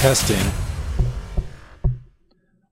Testing.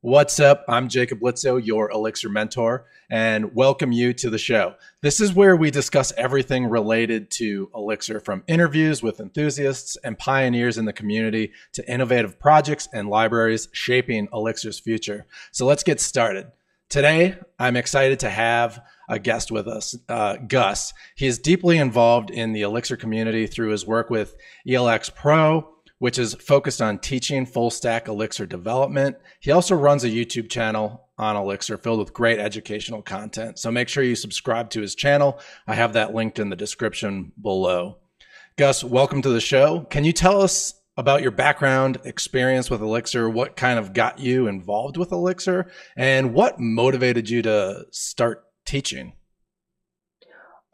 What's up? I'm Jacob Luetzow, your Elixir mentor, and welcome you to the show. This is where we discuss everything related to Elixir from interviews with enthusiasts and pioneers in the community to innovative projects and libraries shaping Elixir's future. So let's get started. Today, I'm excited to have a guest with us, uh, Gus. He is deeply involved in the Elixir community through his work with ELX Pro which is focused on teaching full stack Elixir development. He also runs a YouTube channel on Elixir filled with great educational content. So make sure you subscribe to his channel. I have that linked in the description below. Gus, welcome to the show. Can you tell us about your background, experience with Elixir, what kind of got you involved with Elixir, and what motivated you to start teaching?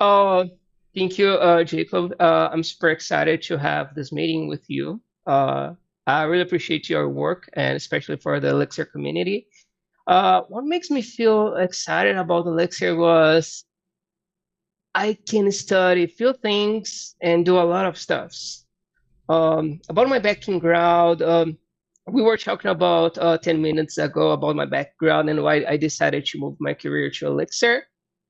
Uh, thank you, uh, Jacob. Uh, I'm super excited to have this meeting with you. Uh, I really appreciate your work and especially for the Elixir community. Uh, what makes me feel excited about Elixir was I can study few things and do a lot of stuffs. Um, about my background, um, we were talking about uh, 10 minutes ago about my background and why I decided to move my career to Elixir.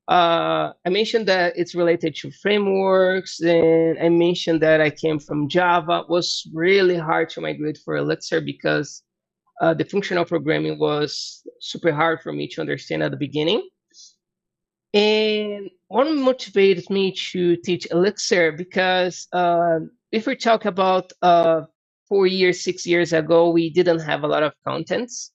Uh, I mentioned that it's related to frameworks, and I mentioned that I came from Java. It was really hard to migrate for Elixir because uh, the functional programming was super hard for me to understand at the beginning. And what motivated me to teach Elixir because uh, if we talk about uh, four years, six years ago, we didn't have a lot of contents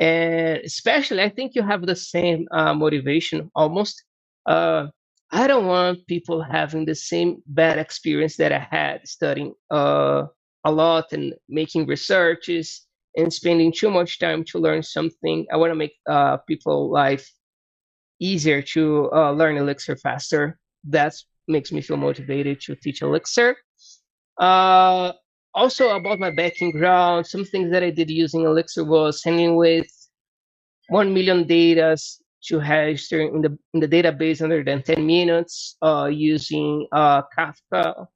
and especially i think you have the same uh, motivation almost uh, i don't want people having the same bad experience that i had studying uh, a lot and making researches and spending too much time to learn something. I want to make uh, people life easier to uh, learn elixir faster. That makes me feel motivated to teach elixir. Uh, also about my background, some things that I did using Elixir was handling with 1 million data to register in the in the database under than 10 minutes uh, using uh, Kafka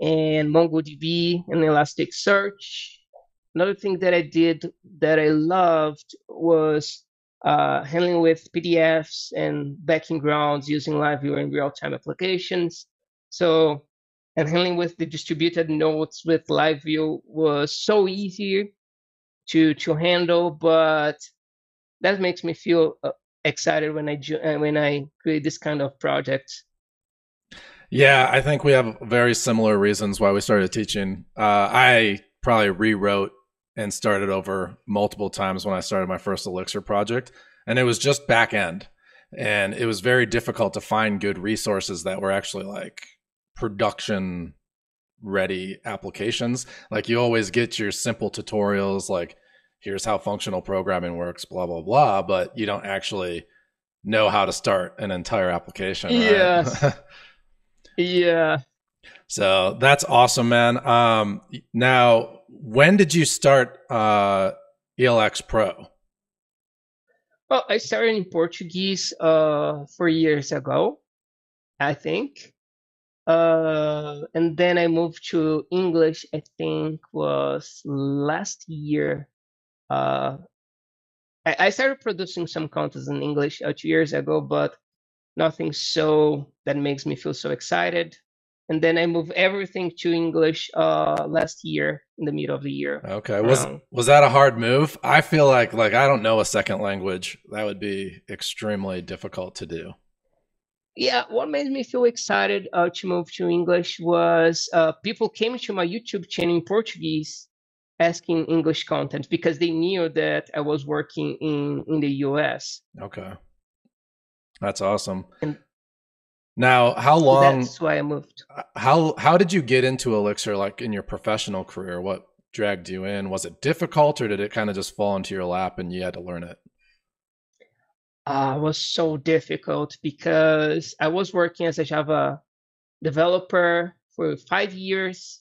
and MongoDB and Elasticsearch. Another thing that I did that I loved was uh, handling with PDFs and backgrounds using LiveViewer and real-time applications. So and handling with the distributed nodes with LiveView was so easy to to handle, but that makes me feel uh, excited when I uh, when I create this kind of project. Yeah, I think we have very similar reasons why we started teaching. Uh, I probably rewrote and started over multiple times when I started my first Elixir project, and it was just back end, and it was very difficult to find good resources that were actually like production ready applications. Like you always get your simple tutorials like here's how functional programming works, blah blah blah, but you don't actually know how to start an entire application. Right? Yeah. yeah. So that's awesome, man. Um, now, when did you start uh, ELX Pro? Well, I started in Portuguese uh, four years ago, I think. Uh, and then I moved to English. I think was last year. Uh, I, I started producing some content in English uh, two years ago, but nothing so that makes me feel so excited. And then I moved everything to English uh, last year in the middle of the year. Okay, was um, was that a hard move? I feel like like I don't know a second language. That would be extremely difficult to do yeah, what made me feel excited uh, to move to English was uh, people came to my YouTube channel in Portuguese asking English content because they knew that I was working in in the US. Okay, that's awesome. And now, how long? That's why I moved. How how did you get into Elixir? Like in your professional career, what dragged you in? Was it difficult, or did it kind of just fall into your lap and you had to learn it? Uh, was so difficult because I was working as a Java developer for five years.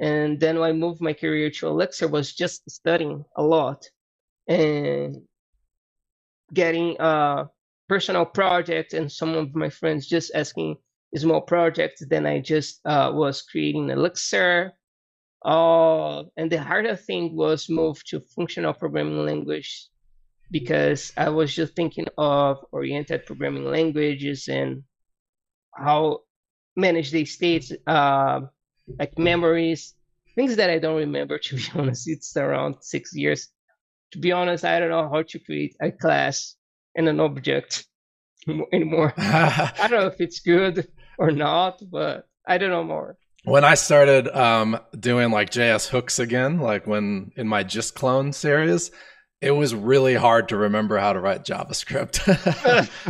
And then when I moved my career to Elixir was just studying a lot and getting a personal project and some of my friends just asking small projects. Then I just uh, was creating Elixir Uh, and the harder thing was move to functional programming language because I was just thinking of oriented programming languages and how manage the states, uh, like memories, things that I don't remember. To be honest, it's around six years. To be honest, I don't know how to create a class and an object anymore. I don't know if it's good or not, but I don't know more. When I started um, doing like JS hooks again, like when in my Just clone series, it was really hard to remember how to write JavaScript.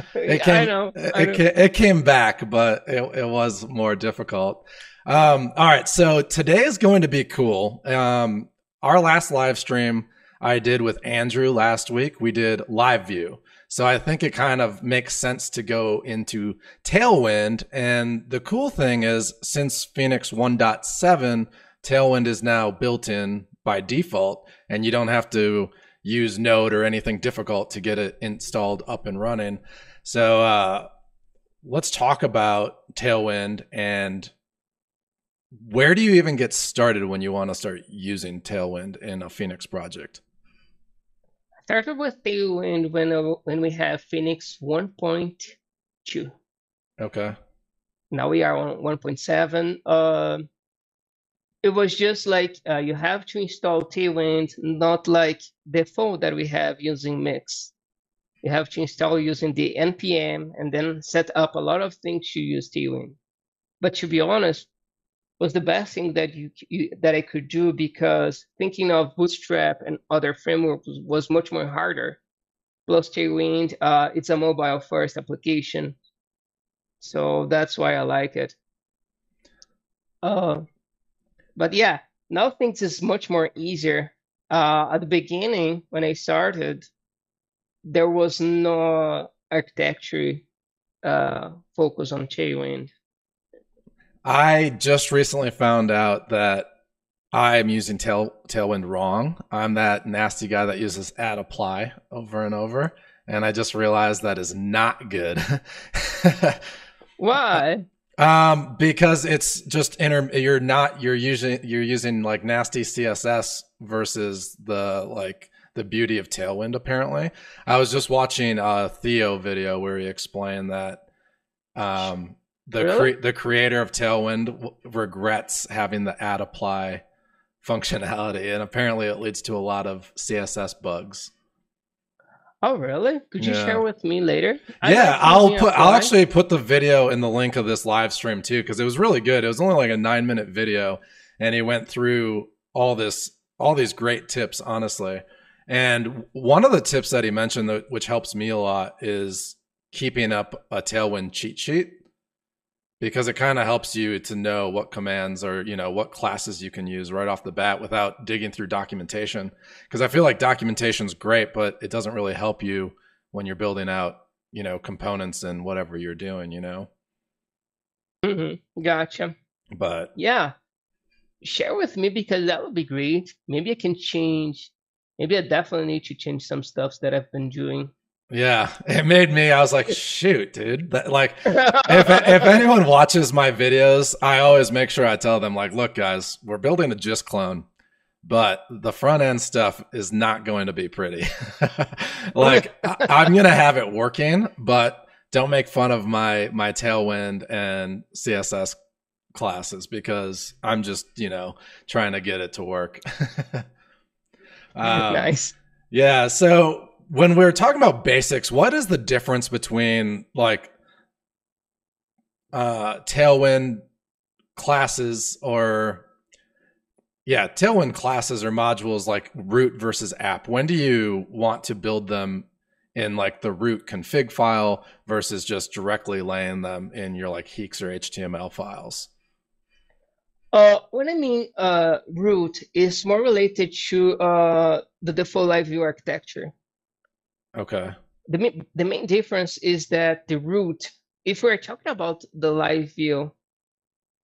it came, I know. I know. It, it, came back, but it, it was more difficult. Um, all right. So today is going to be cool. Um, our last live stream I did with Andrew last week, we did live view. So I think it kind of makes sense to go into Tailwind. And the cool thing is, since Phoenix 1.7, Tailwind is now built in by default, and you don't have to use Node or anything difficult to get it installed up and running. So uh, let's talk about Tailwind and where do you even get started when you want to start using Tailwind in a Phoenix project? I started with Tailwind when uh, when we have Phoenix 1.2. Okay. Now we are on 1.7. Uh, it was just like uh, you have to install Tailwind, not like the phone that we have using Mix. You have to install using the npm and then set up a lot of things to use Tailwind. But to be honest, was the best thing that you, you, that I could do because thinking of Bootstrap and other frameworks was, was much more harder. Plus Tailwind, uh, it's a mobile first application, so that's why I like it. Uh, but yeah, now things is much more easier. Uh, at the beginning, when I started, there was no architecture uh, focus on Tailwind. I just recently found out that I'm using tail, Tailwind wrong. I'm that nasty guy that uses @apply over and over. And I just realized that is not good. Why? Um, because it's just inter. You're not. You're using. You're using like nasty CSS versus the like the beauty of Tailwind. Apparently, I was just watching a Theo video where he explained that um, the really? cre- the creator of Tailwind w- regrets having the @apply functionality, and apparently it leads to a lot of CSS bugs. Oh, really? Could you yeah. share with me later? I yeah, I'll put. I'll actually put the video in the link of this live stream too, because it was really good. It was only like a nine minute video, and he went through all this, all these great tips, honestly. And one of the tips that he mentioned, that, which helps me a lot, is keeping up a Tailwind cheat sheet because it kind of helps you to know what commands or you know what classes you can use right off the bat without digging through documentation. Because i feel like documentation is great but it doesn't really help you when you're building out you know components and whatever you're doing you know? Mm-hmm. gotcha. But yeah. Share with me because that would be great. Maybe i can change maybe i definitely need to change some stuff that i've been doing yeah, it made me. I was like, shoot, dude. That, like, if if anyone watches my videos, I always make sure I tell them, like, look, guys, we're building a Just clone, but the front end stuff is not going to be pretty. like, I, am gonna have it working, but don't make fun of my my Tailwind and CSS classes because I'm just, you know, trying to get it to work. um, nice. Yeah. So when we're talking about basics, what is the difference between like uh Tailwind classes or yeah, Tailwind classes or modules like root versus app? When do you want to build them in like the root config file versus just directly laying them in your like HEEx or HTML files? Uh, what I mean uh, root is more related to uh, the default live view architecture. Okay. The, the main difference is that the root, if we're talking about the live view,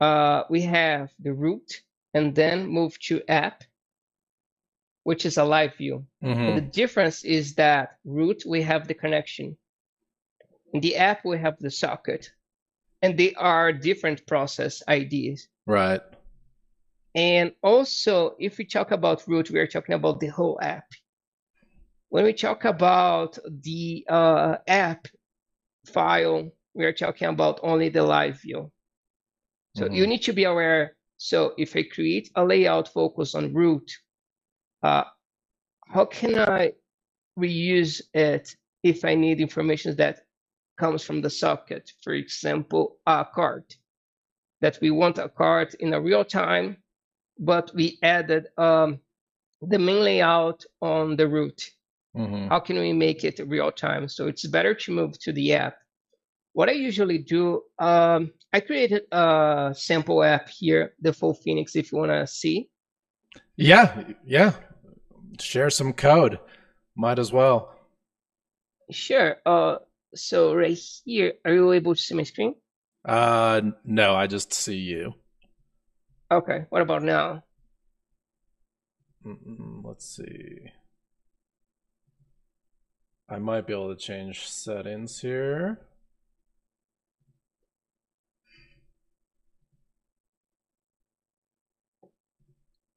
uh, we have the root and then move to app, which is a live view. Mm-hmm. The difference is that root, we have the connection. In the app, we have the socket. And they are different process IDs. Right. And also, if we talk about root, we are talking about the whole app. When we talk about the uh, app file, we are talking about only the live view. So mm-hmm. you need to be aware. So if I create a layout focus on root, uh, how can I reuse it if I need information that comes from the socket? For example, a card that we want a card in a real time, but we added um, the main layout on the root. Mm-hmm. How can we make it real time? So it's better to move to the app. What I usually do, um, I created a sample app here, the full Phoenix, if you want to see. Yeah, yeah. Share some code. Might as well. Sure. Uh, so right here, are you able to see my screen? Uh, no, I just see you. Okay. What about now? Mm-mm, let's see. I might be able to change settings here.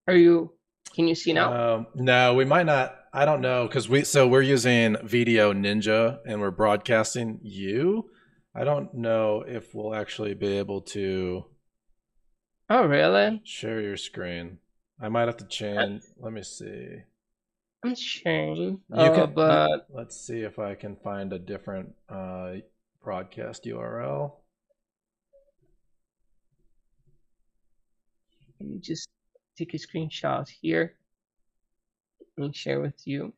Are you? Can you see now? Um, no, we might not. I don't know because we so we're using VDO.Ninja and we're broadcasting you. I don't know if we'll actually be able to. Oh, really? Share your screen. I might have to change. Let me see. I'm sharing. Uh, can, but let's see if I can find a different uh, broadcast URL. Let me just take a screenshot here and share with you.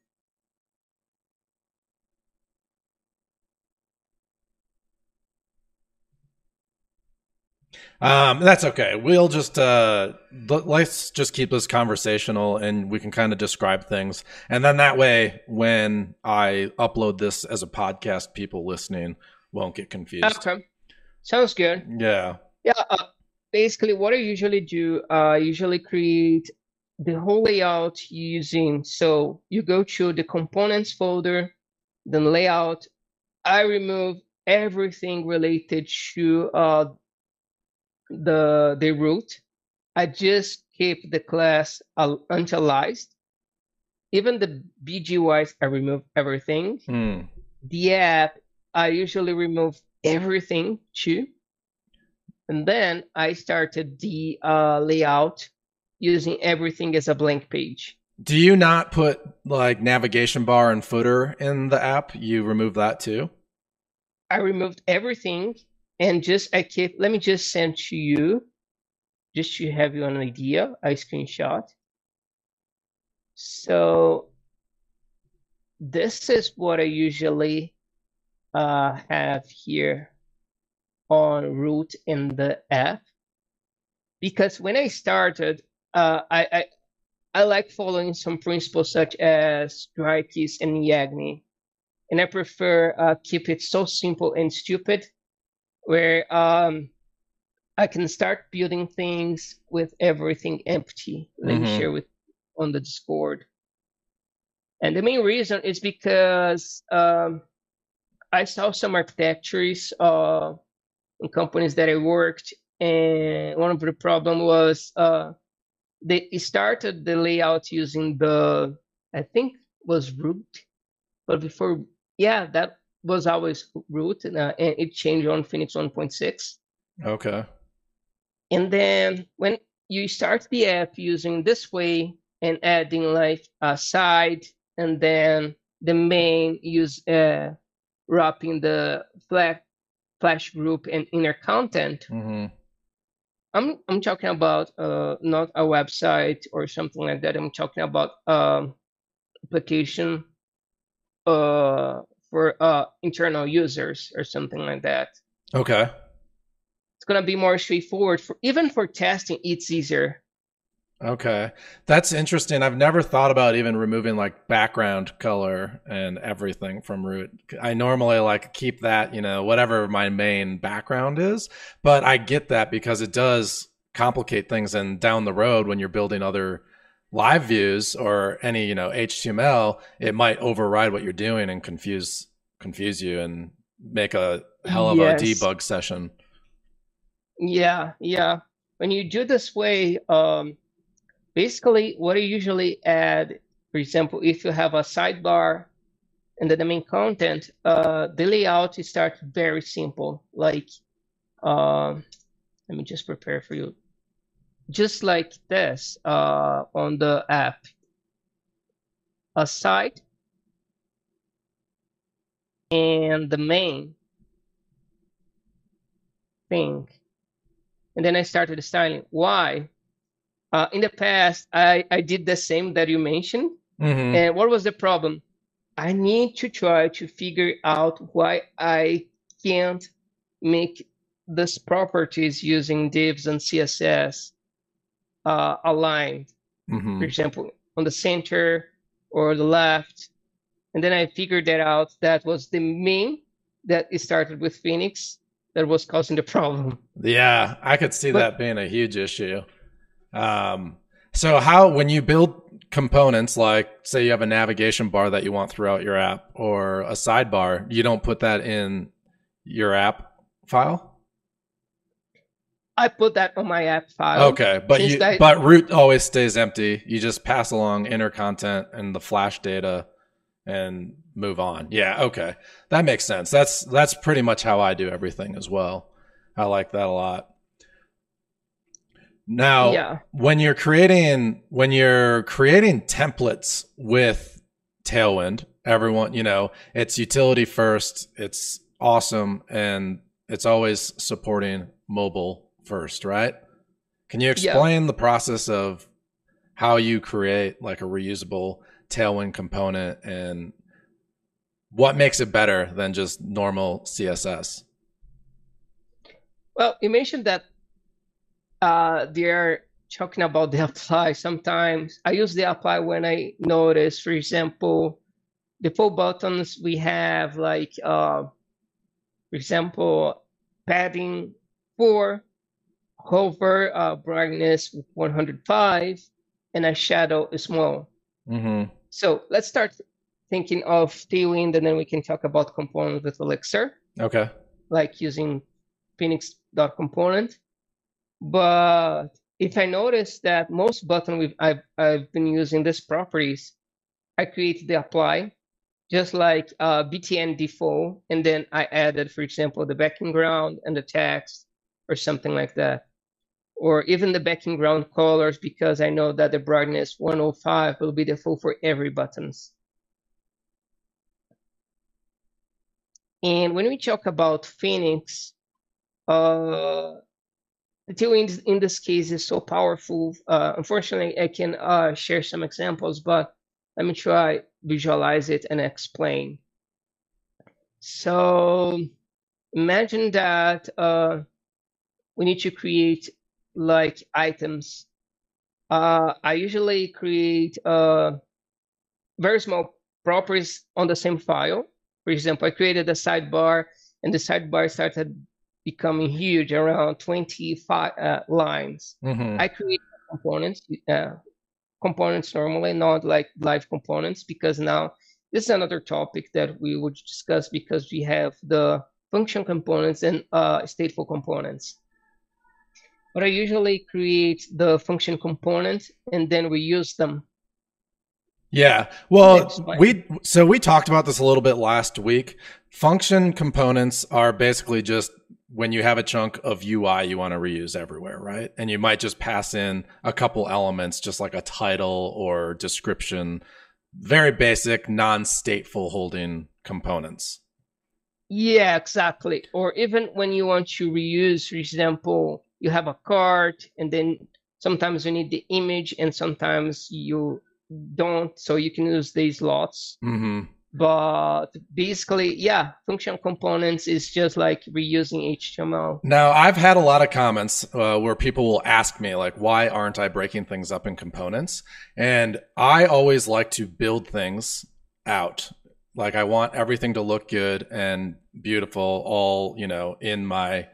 Um, that's okay. We'll just uh, let's just keep this conversational, and we can kind of describe things, and then that way, when I upload this as a podcast, people listening won't get confused. Okay, sounds good. Yeah. Yeah. Uh, basically, what I usually do, uh, I usually create the whole layout using. So you go to the components folder, then layout. I remove everything related to uh, the the root. I just keep the class uncialized. Even the BGYs, I remove everything. Mm. The app, I usually remove everything too. And then I started the uh, layout using everything as a blank page. Do you not put like navigation bar and footer in the app? You remove that too? I removed everything and just I keep let me just send to you just to have you an idea a screenshot. So this is what I usually uh, have here on root in the app. Because when I started uh, I, I I like following some principles such as DRY KISS and Yagni. And I prefer uh, keep it so simple and stupid where um, I can start building things with everything empty. Let mm-hmm. me share with on the Discord. And the main reason is because um, I saw some architectures uh, in companies that I worked, and one of the problem was uh, they started the layout using the I think was root, but before yeah that was always root, uh, and it changed on Phoenix 1.6. Okay. And then when you start the app using this way and adding like a side and then the main use uh, wrapping the flash flash group and inner content. Mm-hmm. I'm I'm talking about uh, not a website or something like that. I'm talking about um, application uh, for uh, internal users or something like that. Okay. It's gonna be more straightforward for even for testing. It's easier. Okay, that's interesting. I've never thought about even removing like background color and everything from root. I normally like keep that, you know, whatever my main background is, but I get that because it does complicate things and down the road when you're building other live views or any you know html it might override what you're doing and confuse confuse you and make a hell of yes. a debug session yeah yeah when you do this way um basically what I usually add, for example, if you have a sidebar and then the main content, uh, the layout starts very simple. Like, uh, let me just prepare for you. Just like this uh, on the app. A site and the main thing. And then I started styling. Why? Uh, in the past, I, I did the same that you mentioned. Mm-hmm. And what was the problem? I need to try to figure out why I can't make these properties using divs and CSS uh, aligned. Mm-hmm. For example, on the center or the left. And then I figured that out. That was the main that it started with Phoenix that was causing the problem. Yeah, I could see but, that being a huge issue. Um, so how when you build components like say you have a navigation bar that you want throughout your app or a sidebar, you don't put that in your app file? I put that on my app file. Okay, but you, that, but root always stays empty. You just pass along inner content and the flash data and move on. Yeah, okay. That makes sense. That's that's pretty much how I do everything as well. I like that a lot. Now, yeah. when you're creating when you're creating templates with Tailwind, everyone, you know, it's utility first, it's awesome and it's always supporting mobile first, right? Can you explain yeah. the process of how you create like a reusable Tailwind component and what makes it better than just normal CSS? Well, you mentioned that uh, they're talking about the apply. Sometimes I use the apply when I notice, for example, the full buttons we have like, uh, for example, padding four, hover uh, brightness 105, and a shadow is small. Mm-hmm. So let's start thinking of Tailwind, and then we can talk about components with Elixir. Okay. Like using Phoenix.component. But if I notice that most button we've, I've, I've been using these properties, I create the apply, just like uh, BTN default, and then I added, for example, the background and the text or something like that. Or even the background colors, because I know that the brightness 105 will be the full for every buttons. And when we talk about Phoenix, uh, the Tailwind in this case is so powerful. Uh, unfortunately, I can uh, share some examples, but let me try visualize it and explain. So imagine that uh, we need to create like items. Uh, I usually create uh, very small properties on the same file. For example, I created a sidebar and the sidebar started becoming huge around 25 uh, lines. Mm-hmm. I create components, uh, components normally, not like live components, because now this is another topic that we would discuss because we have the function components and uh, stateful components. But I usually create the function component and then we use them yeah. Well, we so we talked about this a little bit last week. Function components are basically just when you have a chunk of UI you want to reuse everywhere, right? And you might just pass in a couple elements just like a title or description, very basic non-stateful holding components. Yeah, exactly. Or even when you want to reuse, for example, you have a card and then sometimes you need the image and sometimes you don't, so you can use these lots. Mm-hmm. But basically, yeah, function components is just like reusing HTML. Now, I've had a lot of comments uh, where people will ask me, like, why aren't I breaking things up in components? And I always like to build things out. Like, I want everything to look good and beautiful, all, you know, in my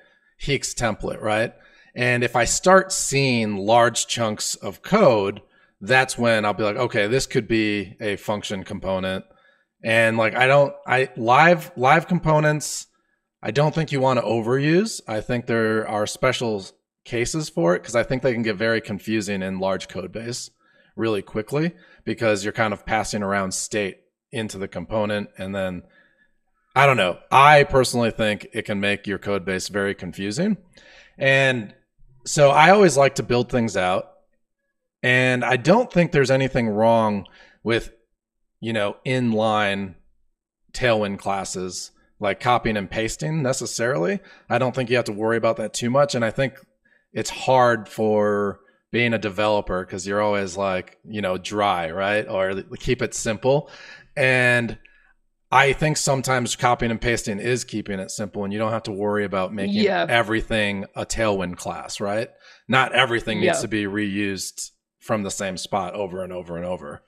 HEEx template, right? And if I start seeing large chunks of code, that's when I'll be like, okay, this could be a function component. And like, I don't, I live, live components, I don't think you want to overuse. I think there are special cases for it because I think they can get very confusing in large code base really quickly because you're kind of passing around state into the component and then I don't know. I personally think it can make your code base very confusing. And so I always like to build things out. And I don't think there's anything wrong with, you know, inline Tailwind classes like copying and pasting necessarily. I don't think you have to worry about that too much. And I think it's hard for being a developer because you're always like, you know, dry, right? Or keep it simple. And I think sometimes copying and pasting is keeping it simple and you don't have to worry about making yeah. everything a tailwind class, right? Not everything yeah. needs to be reused from the same spot over and over and over.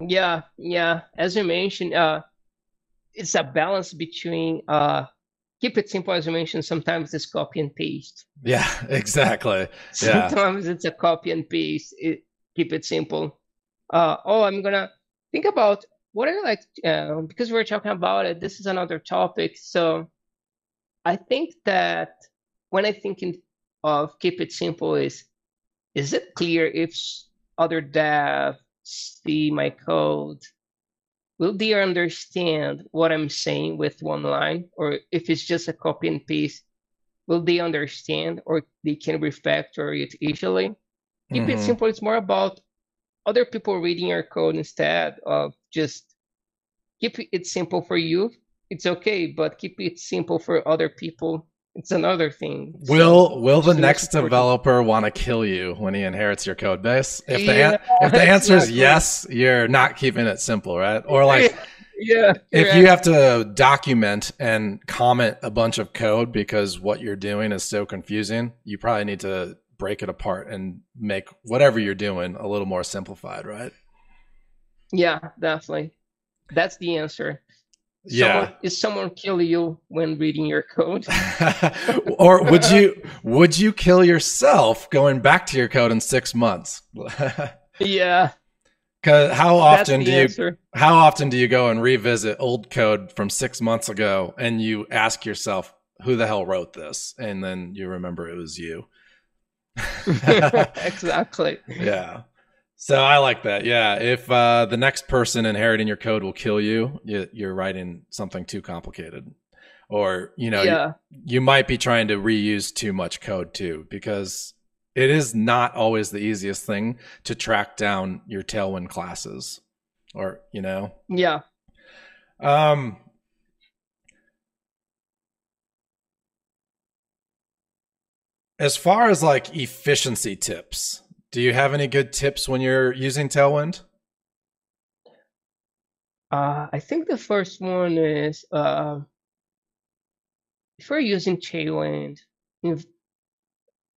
Yeah, yeah. As you mentioned, uh, it's a balance between uh, keep it simple as you mentioned. Sometimes it's copy and paste. Yeah, exactly. Yeah. Sometimes it's a copy and paste. It, keep it simple. Uh, oh, I'm gonna think about what I like uh, because we're talking about it. This is another topic, so I think that when I think in, of keep it simple is is it clear if other devs see my code? Will they understand what I'm saying with one line, or if it's just a copy and paste? Will they understand, or they can refactor it easily? Keep mm-hmm. it simple. It's more about other people reading your code instead of just keep it simple for you. It's okay, but keep it simple for other people. It's another thing. Will so, Will the next developer want to kill you when he inherits your code base? If the yeah, if the answer is yes, you're not keeping it simple, right? Or like yeah, if you have to document and comment a bunch of code because what you're doing is so confusing, you probably need to break it apart and make whatever you're doing a little more simplified, right? Yeah, definitely. That's the answer. Yeah. Someone, is someone kill you when reading your code? or would you would you kill yourself going back to your code in six months? yeah. Cause how often do you answer. how often do you go and revisit old code from six months ago and you ask yourself, who the hell wrote this? And then you remember it was you. exactly. Yeah. So I like that. Yeah. If uh, the next person inheriting your code will kill you, you are writing something too complicated. Or, you know, yeah. you, you might be trying to reuse too much code too, because it is not always the easiest thing to track down your Tailwind classes or, you know? Yeah. Um, as far as like efficiency tips, do you have any good tips when you're using Tailwind? Uh, I think the first one is uh, if you're using Tailwind, if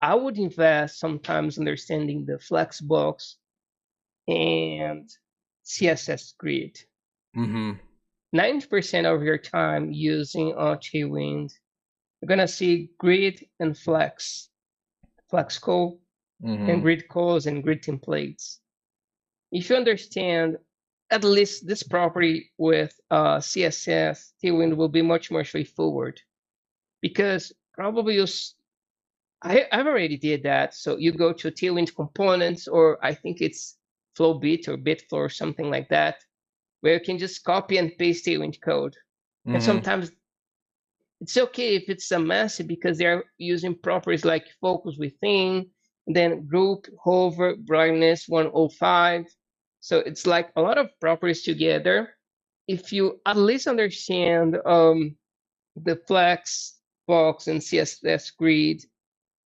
I would invest sometimes understanding the Flexbox and CSS grid. Mm-hmm. 90% of your time using uh, Tailwind, you're going to see grid and flex, Flexco mm-hmm. and grid calls and grid templates. If you understand at least this property with uh, CSS, Tailwind will be much more straightforward because probably you I, I've already did that. So you go to Tailwind components, or I think it's Flowbit or Bitflow or something like that, where you can just copy and paste Tailwind code. Mm-hmm. And sometimes it's okay if it's a messy because they're using properties like focus within, then group, hover, brightness 105. So it's like a lot of properties together. If you at least understand um, the flex box and CSS grid,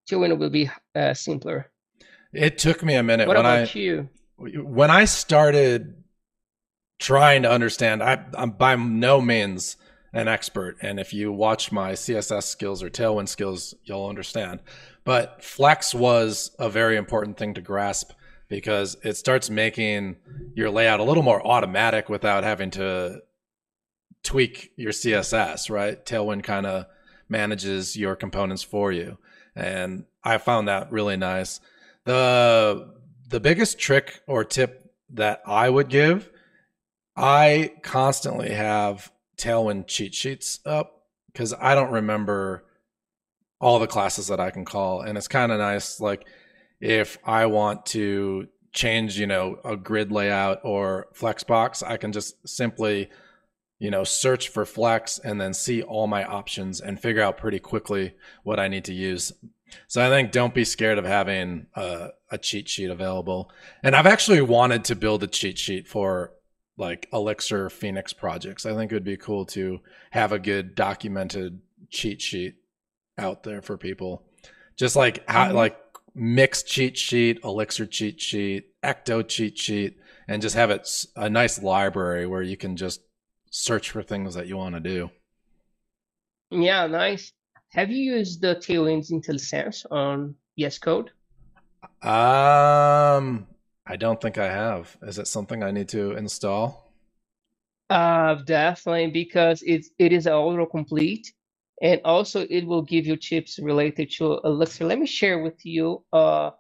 Tailwind will be uh, simpler. It took me a minute. What when about I, you? When I started trying to understand, I, I'm by no means an expert. And if you watch my CSS skills or Tailwind skills, you'll understand. But Flex was a very important thing to grasp because it starts making your layout a little more automatic without having to tweak your CSS, right? Tailwind kind of manages your components for you. And I found that really nice. The the biggest trick or tip that I would give, I constantly have Tailwind cheat sheets up because I don't remember all the classes that I can call. And it's kind of nice. Like if I want to change, you know, a grid layout or Flexbox, I can just simply, you know, search for Flex and then see all my options and figure out pretty quickly what I need to use. So I think don't be scared of having a, a cheat sheet available. And I've actually wanted to build a cheat sheet for like Elixir Phoenix projects. I think it would be cool to have a good documented cheat sheet out there for people. Just like how mm-hmm. like mixed cheat sheet, Elixir cheat sheet, Ecto cheat sheet, and just have it a nice library where you can just search for things that you want to do. Yeah, nice. Have you used the Tailwinds IntelliSense on VS Code? Um, I don't think I have. Is it something I need to install? Uh, definitely because it's it is autocomplete, and also it will give you tips related to Elixir. Let me share with you uh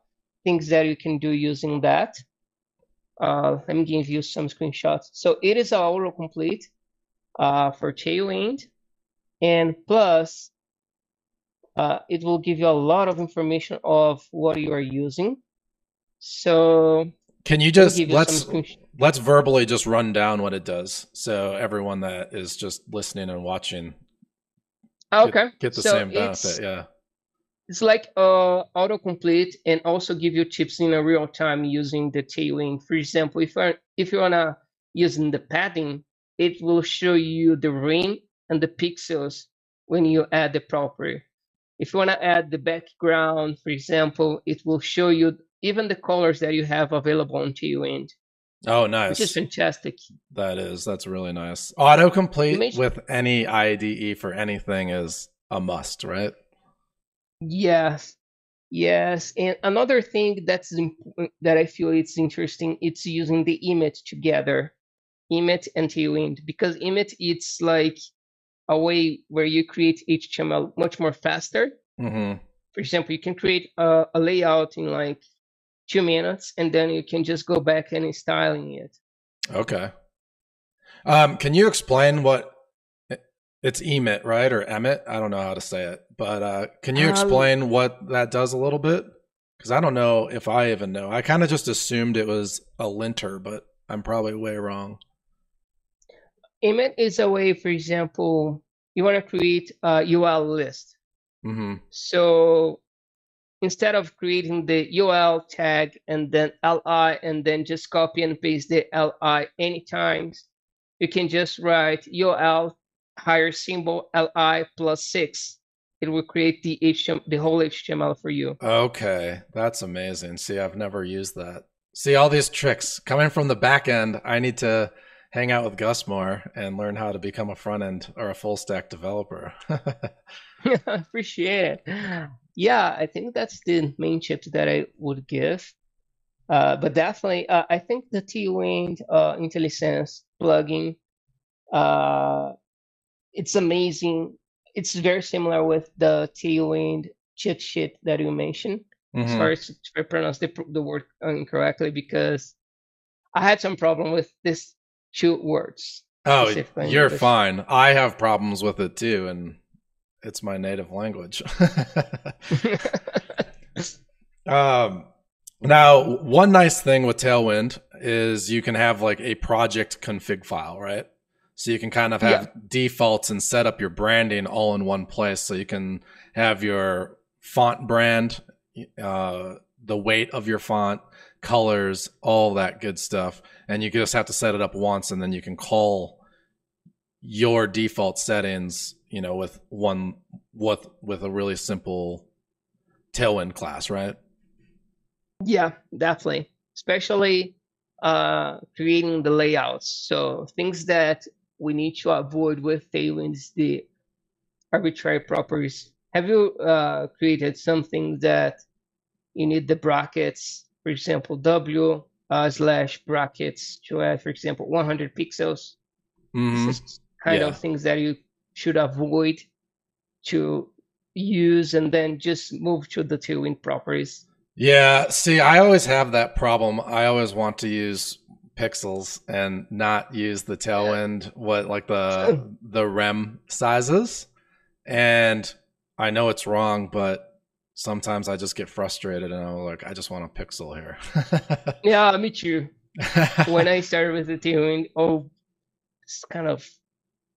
things that you can do using that. Uh, let me give you some screenshots. So it is autocomplete uh, for Tailwind, and plus uh, it will give you a lot of information of what you are using. So can you just you let's let's verbally just run down what it does so everyone that is just listening and watching okay get, get the so same benefit yeah. it's like uh autocomplete and also give you tips in a real time using the Tailwind. For example if you're if you wanna using the padding it will show you the ring and the pixels when you add the property. If you want to add the background, for example, it will show you even the colors that you have available on Tailwind. Oh, nice. Which is fantastic. That is. That's really nice. Autocomplete with any IDE for anything is a must, right? Yes. Yes. And another thing that's that I feel it's interesting, it's using the Emmet together. Emmet and Tailwind. Because Emmet it's like a way where you create HTML much more faster. Mm-hmm. For example, you can create a, a, layout in like two minutes, and then you can just go back and styling it. Okay. Um, can you explain what it's emit right, or emit I don't know how to say it, but uh, can you um, explain um, what that does a little bit? Because I don't know if I even know. I kind of just assumed it was a linter, but I'm probably way wrong. Emmet is a way, for example, you want to create a UL list. Mm-hmm. So instead of creating the UL tag and then li and then just copy and paste the li any times, you can just write ul higher symbol li plus six. It will create the HTML, the whole HTML for you. Okay, that's amazing. See, I've never used that. See all these tricks coming from the back end. I need to hang out with Gus more and learn how to become a front end or a full stack developer. I appreciate it. Yeah, I think that's the main tip that I would give. Uh, but definitely, uh, I think the Tailwind uh, IntelliSense plugin, uh, it's amazing. It's very similar with the Tailwind cheat sheet that you mentioned. Mm-hmm. Sorry if I pronounced the, the word incorrectly because I had some problem with this two words. Oh, you're fine. I have problems with it too, and it's my native language. um, now, one nice thing with Tailwind is you can have like a project config file, right? So you can kind of have yeah. defaults and set up your branding all in one place. So you can have your font brand, uh, the weight of your font, colors, all that good stuff. And you just have to set it up once and then you can call your default settings, you know, with one with with a really simple tailwind class, right? Yeah, definitely. Especially uh creating the layouts. So things that we need to avoid with Tailwind is the arbitrary properties. Have you uh, created something that you need the brackets for example, W uh, slash brackets to add, for example, 100 pixels. Mm-hmm. This is kind yeah. of things that you should avoid to use and then just move to the Tailwind properties. Yeah, see, I always have that problem. I always want to use pixels and not use the tailwind what like the the rem sizes and I know it's wrong, but sometimes I just get frustrated and I'm like, I just want a pixel here. yeah, me too. when I started with the Tailwind, oh, it's kind of,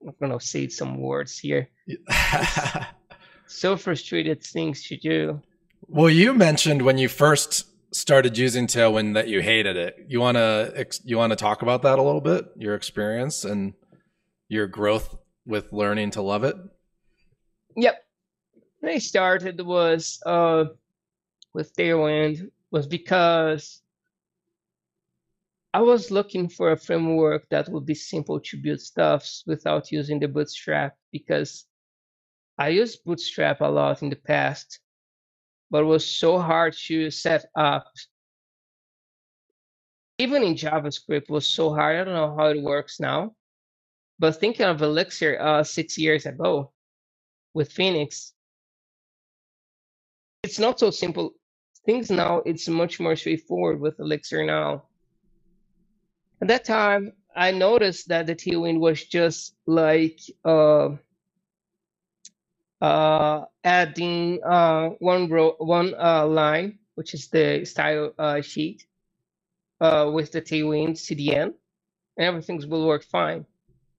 I'm gonna say some words here. so frustrated things to do. Well, you mentioned when you first started using Tailwind that you hated it. You want to you want to talk about that a little bit, your experience and your growth with learning to love it? Yep. When I started was uh with Tailwind was because I was looking for a framework that would be simple to build stuffs without using the bootstrap because I used bootstrap a lot in the past but it was so hard to set up. Even in JavaScript was so hard. I don't know how it works now. But thinking of Elixir uh, six years ago with Phoenix, it's not so simple. Things now, it's much more straightforward with Elixir now. At that time, I noticed that the Tailwind was just like uh, uh, adding uh, one row, one uh, line, which is the style uh, sheet uh, with the Tailwind CDN, and everything will work fine.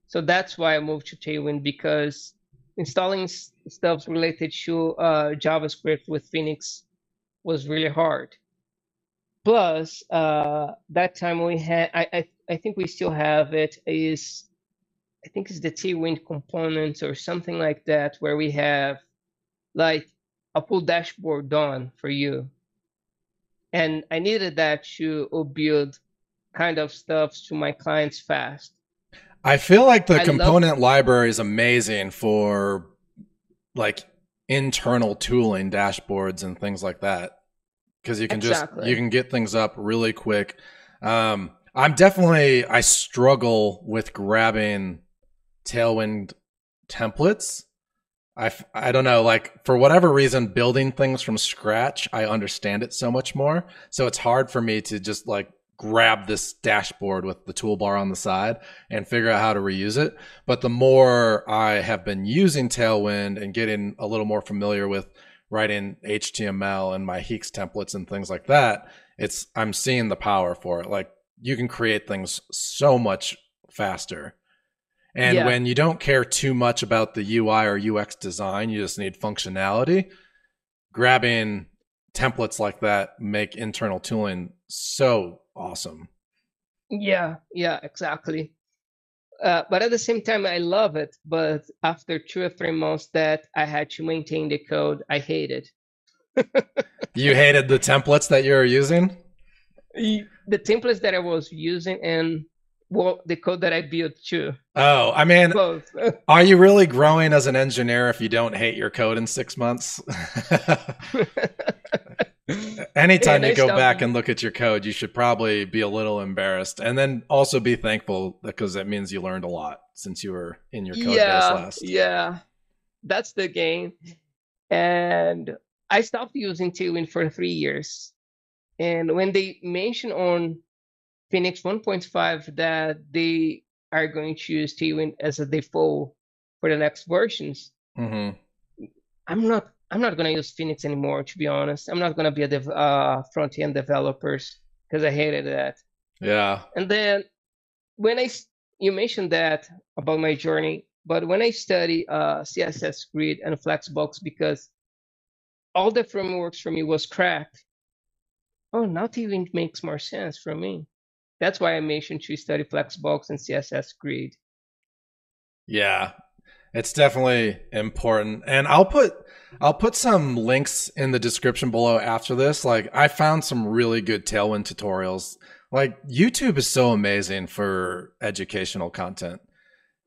So that's why I moved to Tailwind because installing stuff related to JavaScript with Phoenix was really hard. Plus, uh, that time we had, I, I, I think we still have it, is I think it's the Tailwind components or something like that, where we have like a full dashboard done for you. And I needed that to build kind of stuff to my clients fast. I feel like the I component love- library is amazing for like internal tooling dashboards and things like that because you can exactly. just you can get things up really quick um, i'm definitely i struggle with grabbing Tailwind templates. I, I don't know, like for whatever reason, building things from scratch, I understand it so much more. So it's hard for me to just like grab this dashboard with the toolbar on the side and figure out how to reuse it. But the more I have been using Tailwind and getting a little more familiar with writing HTML and my HEEx templates and things like that, it's I'm seeing the power for it. Like you can create things so much faster and yeah. when you don't care too much about the UI or UX design, you just need functionality. Grabbing templates like that make internal tooling so awesome. Yeah, yeah, exactly. Uh, but at the same time, I love it. But after two or three months that I had to maintain the code, I hated. you hated the templates that you were using? The templates that I was using and well, the code that I built too. Oh, I mean, are you really growing as an engineer if you don't hate your code in six months? Anytime you go back and look at your code, you should probably be a little embarrassed and then also be thankful because that means you learned a lot since you were in your code yeah, base last. Yeah, that's the game. And I stopped using Tailwind for three years. And when they mention on Phoenix 1.5 that they are going to use Tailwind as a default for the next versions. Mm-hmm. I'm not. I'm not gonna use Phoenix anymore. To be honest, I'm not gonna be a dev, uh, front end developers because I hated that. Yeah. And then when I you mentioned that about my journey, but when I study uh, CSS Grid and Flexbox because all the frameworks for me was cracked. Oh, not even makes more sense for me. That's why I mentioned to study Flexbox and CSS Grid. Yeah, it's definitely important. And I'll put I'll put some links in the description below after this. Like I found some really good Tailwind tutorials. Like YouTube is so amazing for educational content.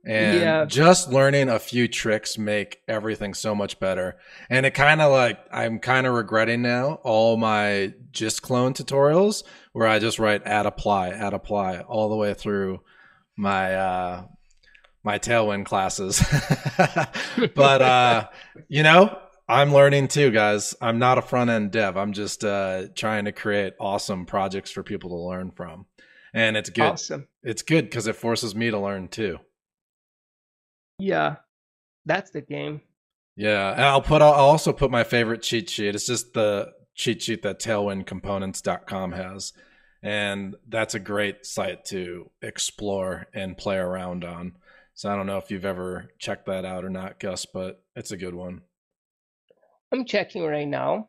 And yeah. just learning a few tricks make everything so much better. And it kind of like I'm kind of regretting now all my gist clone tutorials where I just write @apply, add apply all the way through my uh my tailwind classes. but uh you know, I'm learning too, guys. I'm not a front end dev. I'm just uh trying to create awesome projects for people to learn from. And it's good. Awesome. It's good because it forces me to learn too. Yeah, that's the game. Yeah, and I'll put I'll also put my favorite cheat sheet. It's just the cheat sheet that tailwindcomponents.com has. And that's a great site to explore and play around on. So I don't know if you've ever checked that out or not, Gus, but it's a good one. I'm checking right now.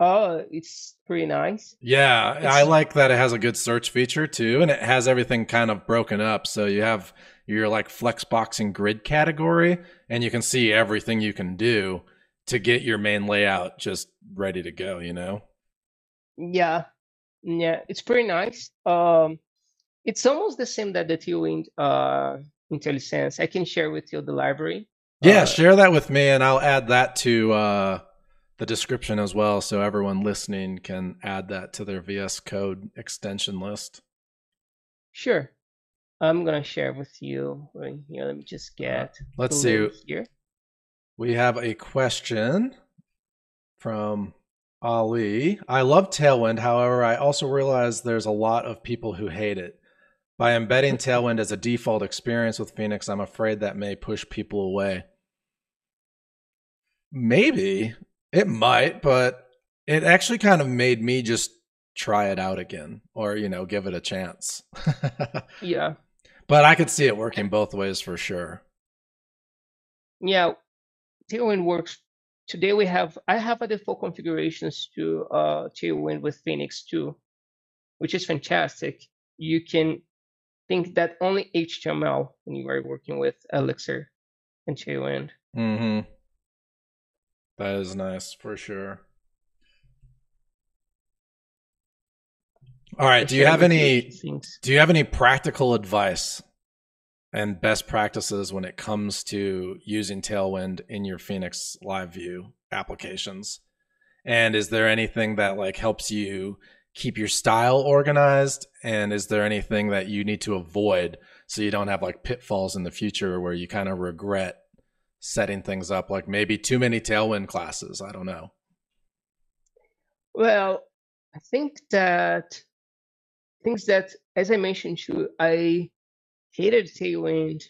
Oh, it's pretty nice. Yeah, it's... I like that it has a good search feature too, and it has everything kind of broken up. So you have your like flexboxing grid category, and you can see everything you can do to get your main layout just ready to go. You know? Yeah, yeah, it's pretty nice. Um, it's almost the same that the Tailwind uh, IntelliSense. I can share with you the library. Yeah, uh, share that with me, and I'll add that to uh, the description as well, so everyone listening can add that to their VS Code extension list. Sure. I'm gonna share with you right here. Let me just get. Let's see here. We have a question from Ali. I love Tailwind. However, I also realize there's a lot of people who hate it. By embedding Tailwind as a default experience with Phoenix, I'm afraid that may push people away. Maybe it might, but it actually kind of made me just try it out again or, you know, give it a chance. yeah. But I could see it working both ways for sure. Yeah. Tailwind works. Today we have, I have a default configurations to uh, Tailwind with Phoenix too, which is fantastic. You can think that only HTML when you are working with Elixir and Tailwind. Mm-hmm. That is nice for sure. All right. Do you have any do you have any practical advice and best practices when it comes to using Tailwind in your Phoenix Live View applications? And is there anything that like helps you keep your style organized? And is there anything that you need to avoid so you don't have like pitfalls in the future where you kind of regret setting things up like maybe too many tailwind classes i don't know well i think that things that as i mentioned too i hated tailwind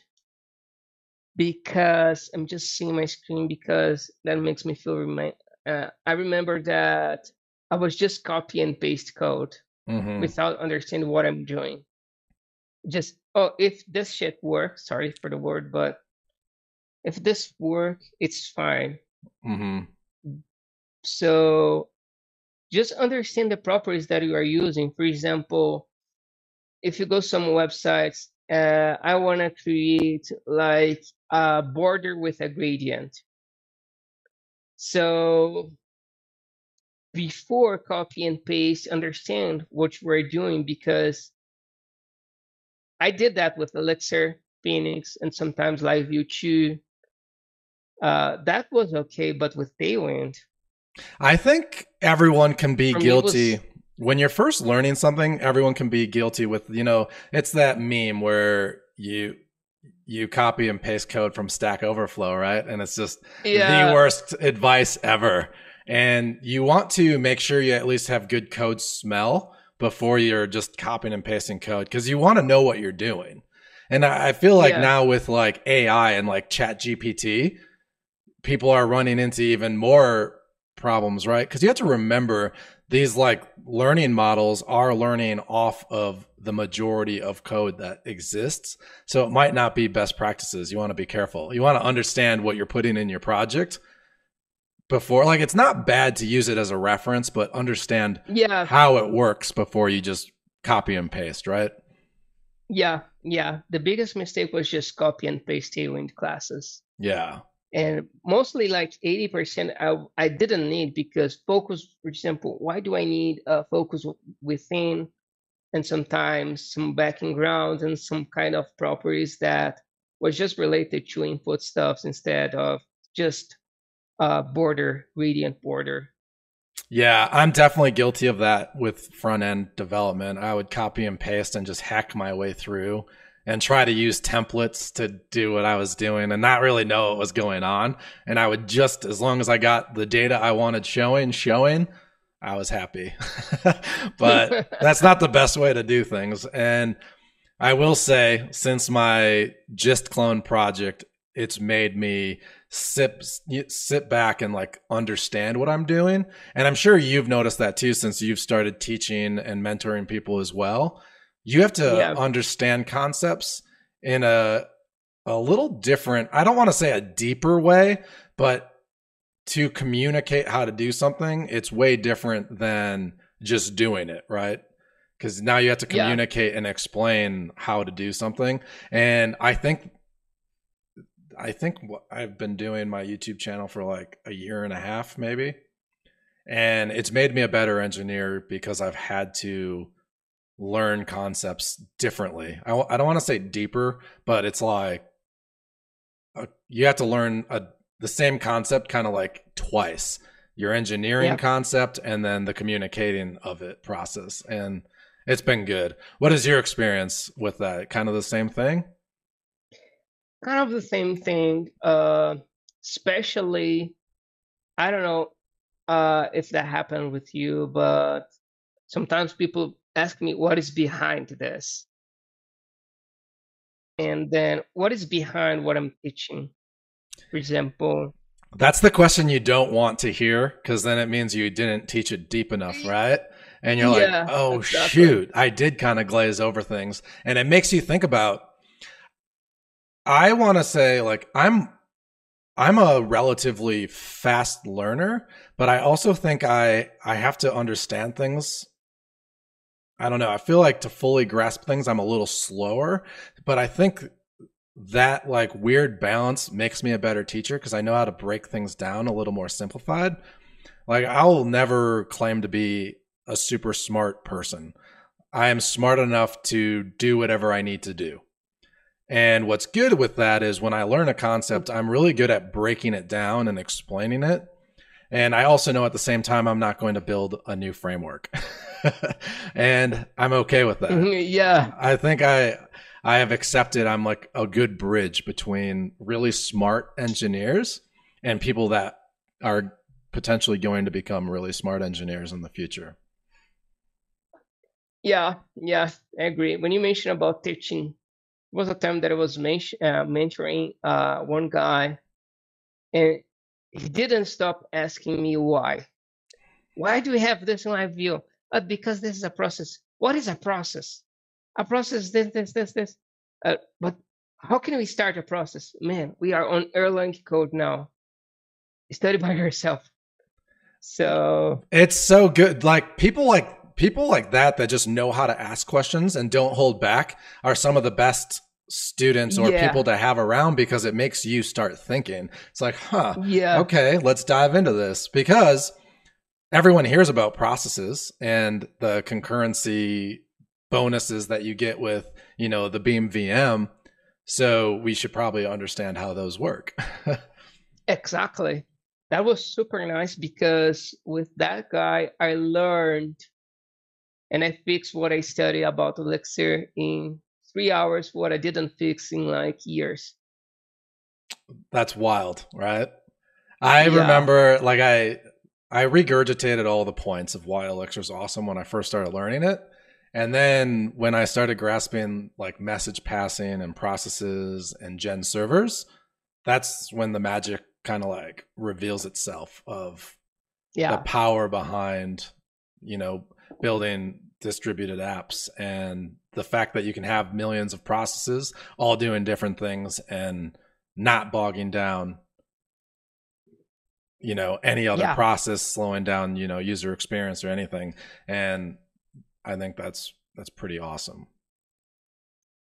because i'm just seeing my screen because that makes me feel remind uh, i remember that i was just copy and paste code mm-hmm. without understanding what i'm doing just oh if this shit works sorry for the word but if this work, it's fine. Mm-hmm. So just understand the properties that you are using. For example, if you go some websites, uh, I want to create like a border with a gradient. So before copy and paste, understand what are doing because I did that with Elixir, Phoenix, and sometimes Live View too. Uh, that was okay, but with Tailwind, I think everyone can be guilty. Was... when you're first learning something, everyone can be guilty with, you know, it's that meme where you you copy and paste code from Stack Overflow, right? And it's just yeah. the worst advice ever. And you want to make sure you at least have good code smell before you're just copying and pasting code because you want to know what you're doing. And I feel like yeah. now with like AI and like Chat GPT, people are running into even more problems, right? Because you have to remember these like learning models are learning off of the majority of code that exists. So it might not be best practices. You want to be careful. You want to understand what you're putting in your project before like it's not bad to use it as a reference, but understand yeah. how it works before you just copy and paste, right? Yeah, yeah. The biggest mistake was just copy and paste Tailwind classes. Yeah and mostly like 80% I, I didn't need because focus for example why do i need a focus within and sometimes some backing backgrounds and some kind of properties that was just related to input stuffs instead of just a border gradient border yeah i'm definitely guilty of that with front end development i would copy and paste and just hack my way through and try to use templates to do what I was doing and not really know what was going on. And I would just, as long as I got the data I wanted showing, showing, I was happy. but that's not the best way to do things. And I will say, since my Gist clone project, it's made me sit sit back and like understand what I'm doing. And I'm sure you've noticed that too since you've started teaching and mentoring people as well. You have to yeah. understand concepts in a a little different. I don't want to say a deeper way, but to communicate how to do something, it's way different than just doing it, right? Because now you have to communicate yeah. and explain how to do something. And I think I think I've been doing my YouTube channel for like a year and a half, maybe. And it's made me a better engineer because I've had to learn concepts differently. I, I don't want to say deeper, but it's like a, you have to learn a, the same concept kind of like twice your engineering yeah. concept and then the communicating of it process. And it's been good. What is your experience with that? Kind of the same thing? Kind of the same thing. Uh, especially, I don't know uh, if that happened with you, but sometimes people ask me what is behind this, and then what is behind what I'm teaching. For example, that's the question you don't want to hear because then it means you didn't teach it deep enough, right? And you're yeah, like, oh, exactly. shoot, I did kind of glaze over things. And it makes you think about I want to say like I'm I'm a relatively fast learner, but I also think I I have to understand things. I don't know. I feel like to fully grasp things I'm a little slower, but I think that like weird balance makes me a better teacher because I know how to break things down a little more simplified. Like I'll never claim to be a super smart person. I am smart enough to do whatever I need to do. And what's good with that is when I learn a concept, I'm really good at breaking it down and explaining it. And I also know at the same time, I'm not going to build a new framework. and I'm okay with that. Mm-hmm, yeah. I think I, I have accepted I'm like a good bridge between really smart engineers and people that are potentially going to become really smart engineers in the future. Yeah, yeah, I agree. When you mention about teaching was a time that I was uh, mentoring uh, one guy, and he didn't stop asking me why. Why do we have this in my view? Uh, because this is a process. What is a process? A process, this, this, this, this. Uh, but how can we start a process? Man, we are on Erlang code now. Study by yourself. So it's so good. Like people like people like that that just know how to ask questions and don't hold back are some of the best students or yeah. people to have around because it makes you start thinking. It's like, huh, yeah, okay, let's dive into this because everyone hears about processes and the concurrency bonuses that you get with, you know, the Beam VM. So we should probably understand how those work. exactly. That was super nice because with that guy, I learned and I fixed what I studied about Elixir in three hours, what I didn't fix in like years. That's wild, right? I yeah. remember like I I regurgitated all the points of why Elixir is awesome when I first started learning it. And then when I started grasping like message passing and processes and gen servers, that's when the magic kind of like reveals itself of yeah. the power behind, you know, building distributed apps and the fact that you can have millions of processes all doing different things and not bogging down you know any other yeah. process slowing down you know user experience or anything. And i think that's that's pretty awesome.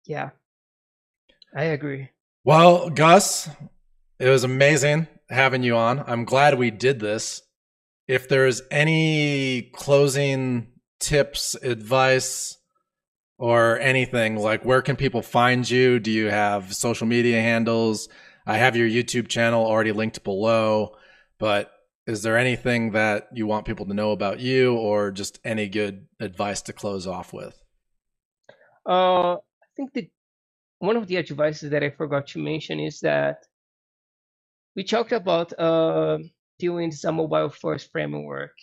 Yeah. I agree. Well gus it was amazing having you on. I'm glad we did this. If there's any closing tips, advice, or anything, like where can people find you? Do you have social media handles? I have your YouTube channel already linked below, but is there anything that you want people to know about you or just any good advice to close off with? Uh, I think that one of the advices that I forgot to mention is that we talked about uh, doing some mobile first framework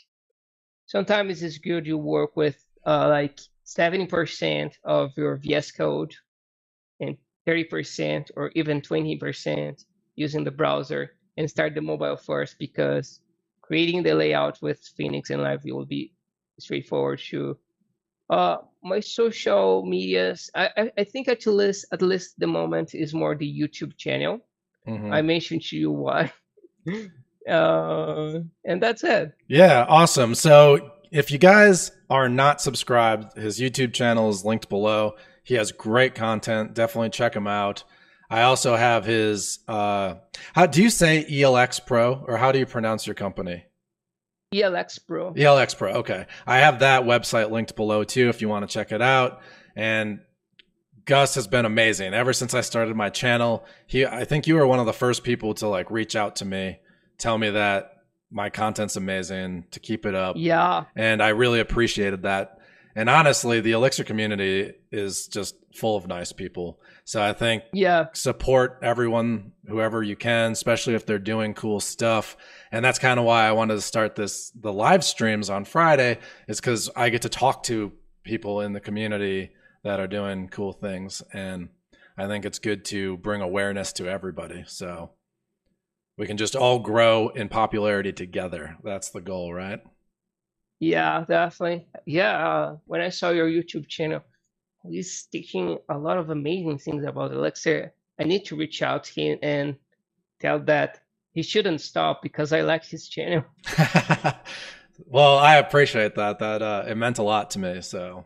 sometimes it's good you work with uh, like 70% of your VS Code and 30% or even 20% using the browser and start the mobile first because creating the layout with Phoenix and Live will be straightforward too. Uh, my social medias, I, I, I think at least at least the moment is more the YouTube channel. Mm-hmm. I mentioned to you why. uh, and that's it. Yeah, awesome. So if you guys are not subscribed, his YouTube channel is linked below. He has great content. Definitely check him out. I also have his. Uh, how do you say ELX Pro, or how do you pronounce your company? ELX Pro. ELX Pro. Okay, I have that website linked below too if you want to check it out. And Gus has been amazing ever since I started my channel. He, I think you were one of the first people to like reach out to me, tell me that my content's amazing, to keep it up. Yeah. And I really appreciated that. And honestly, the Elixir community is just full of nice people. So I think yeah, support everyone, whoever you can, especially if they're doing cool stuff. And that's kind of why I wanted to start this the live streams on Friday, is because I get to talk to people in the community that are doing cool things. And I think it's good to bring awareness to everybody. So we can just all grow in popularity together. That's the goal, right? Yeah, definitely. Yeah, uh, when I saw your YouTube channel, he's teaching a lot of amazing things about Elixir. I need to reach out to him and tell that he shouldn't stop because I like his channel. well, I appreciate that. That uh, it meant a lot to me. So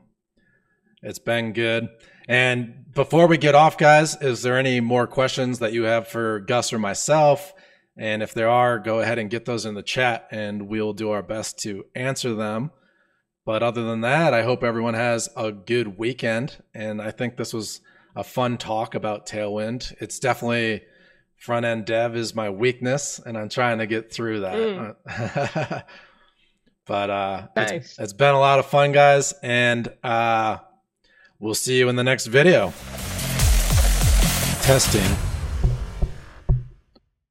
it's been good. And before we get off, guys, is there any more questions that you have for Gus or myself? And if there are, go ahead and get those in the chat and we'll do our best to answer them. But other than that, I hope everyone has a good weekend. And I think this was a fun talk about Tailwind. It's definitely front end dev is my weakness, and I'm trying to get through that. Mm. but uh, nice. it's, it's been a lot of fun, guys. And uh, we'll see you in the next video. Testing.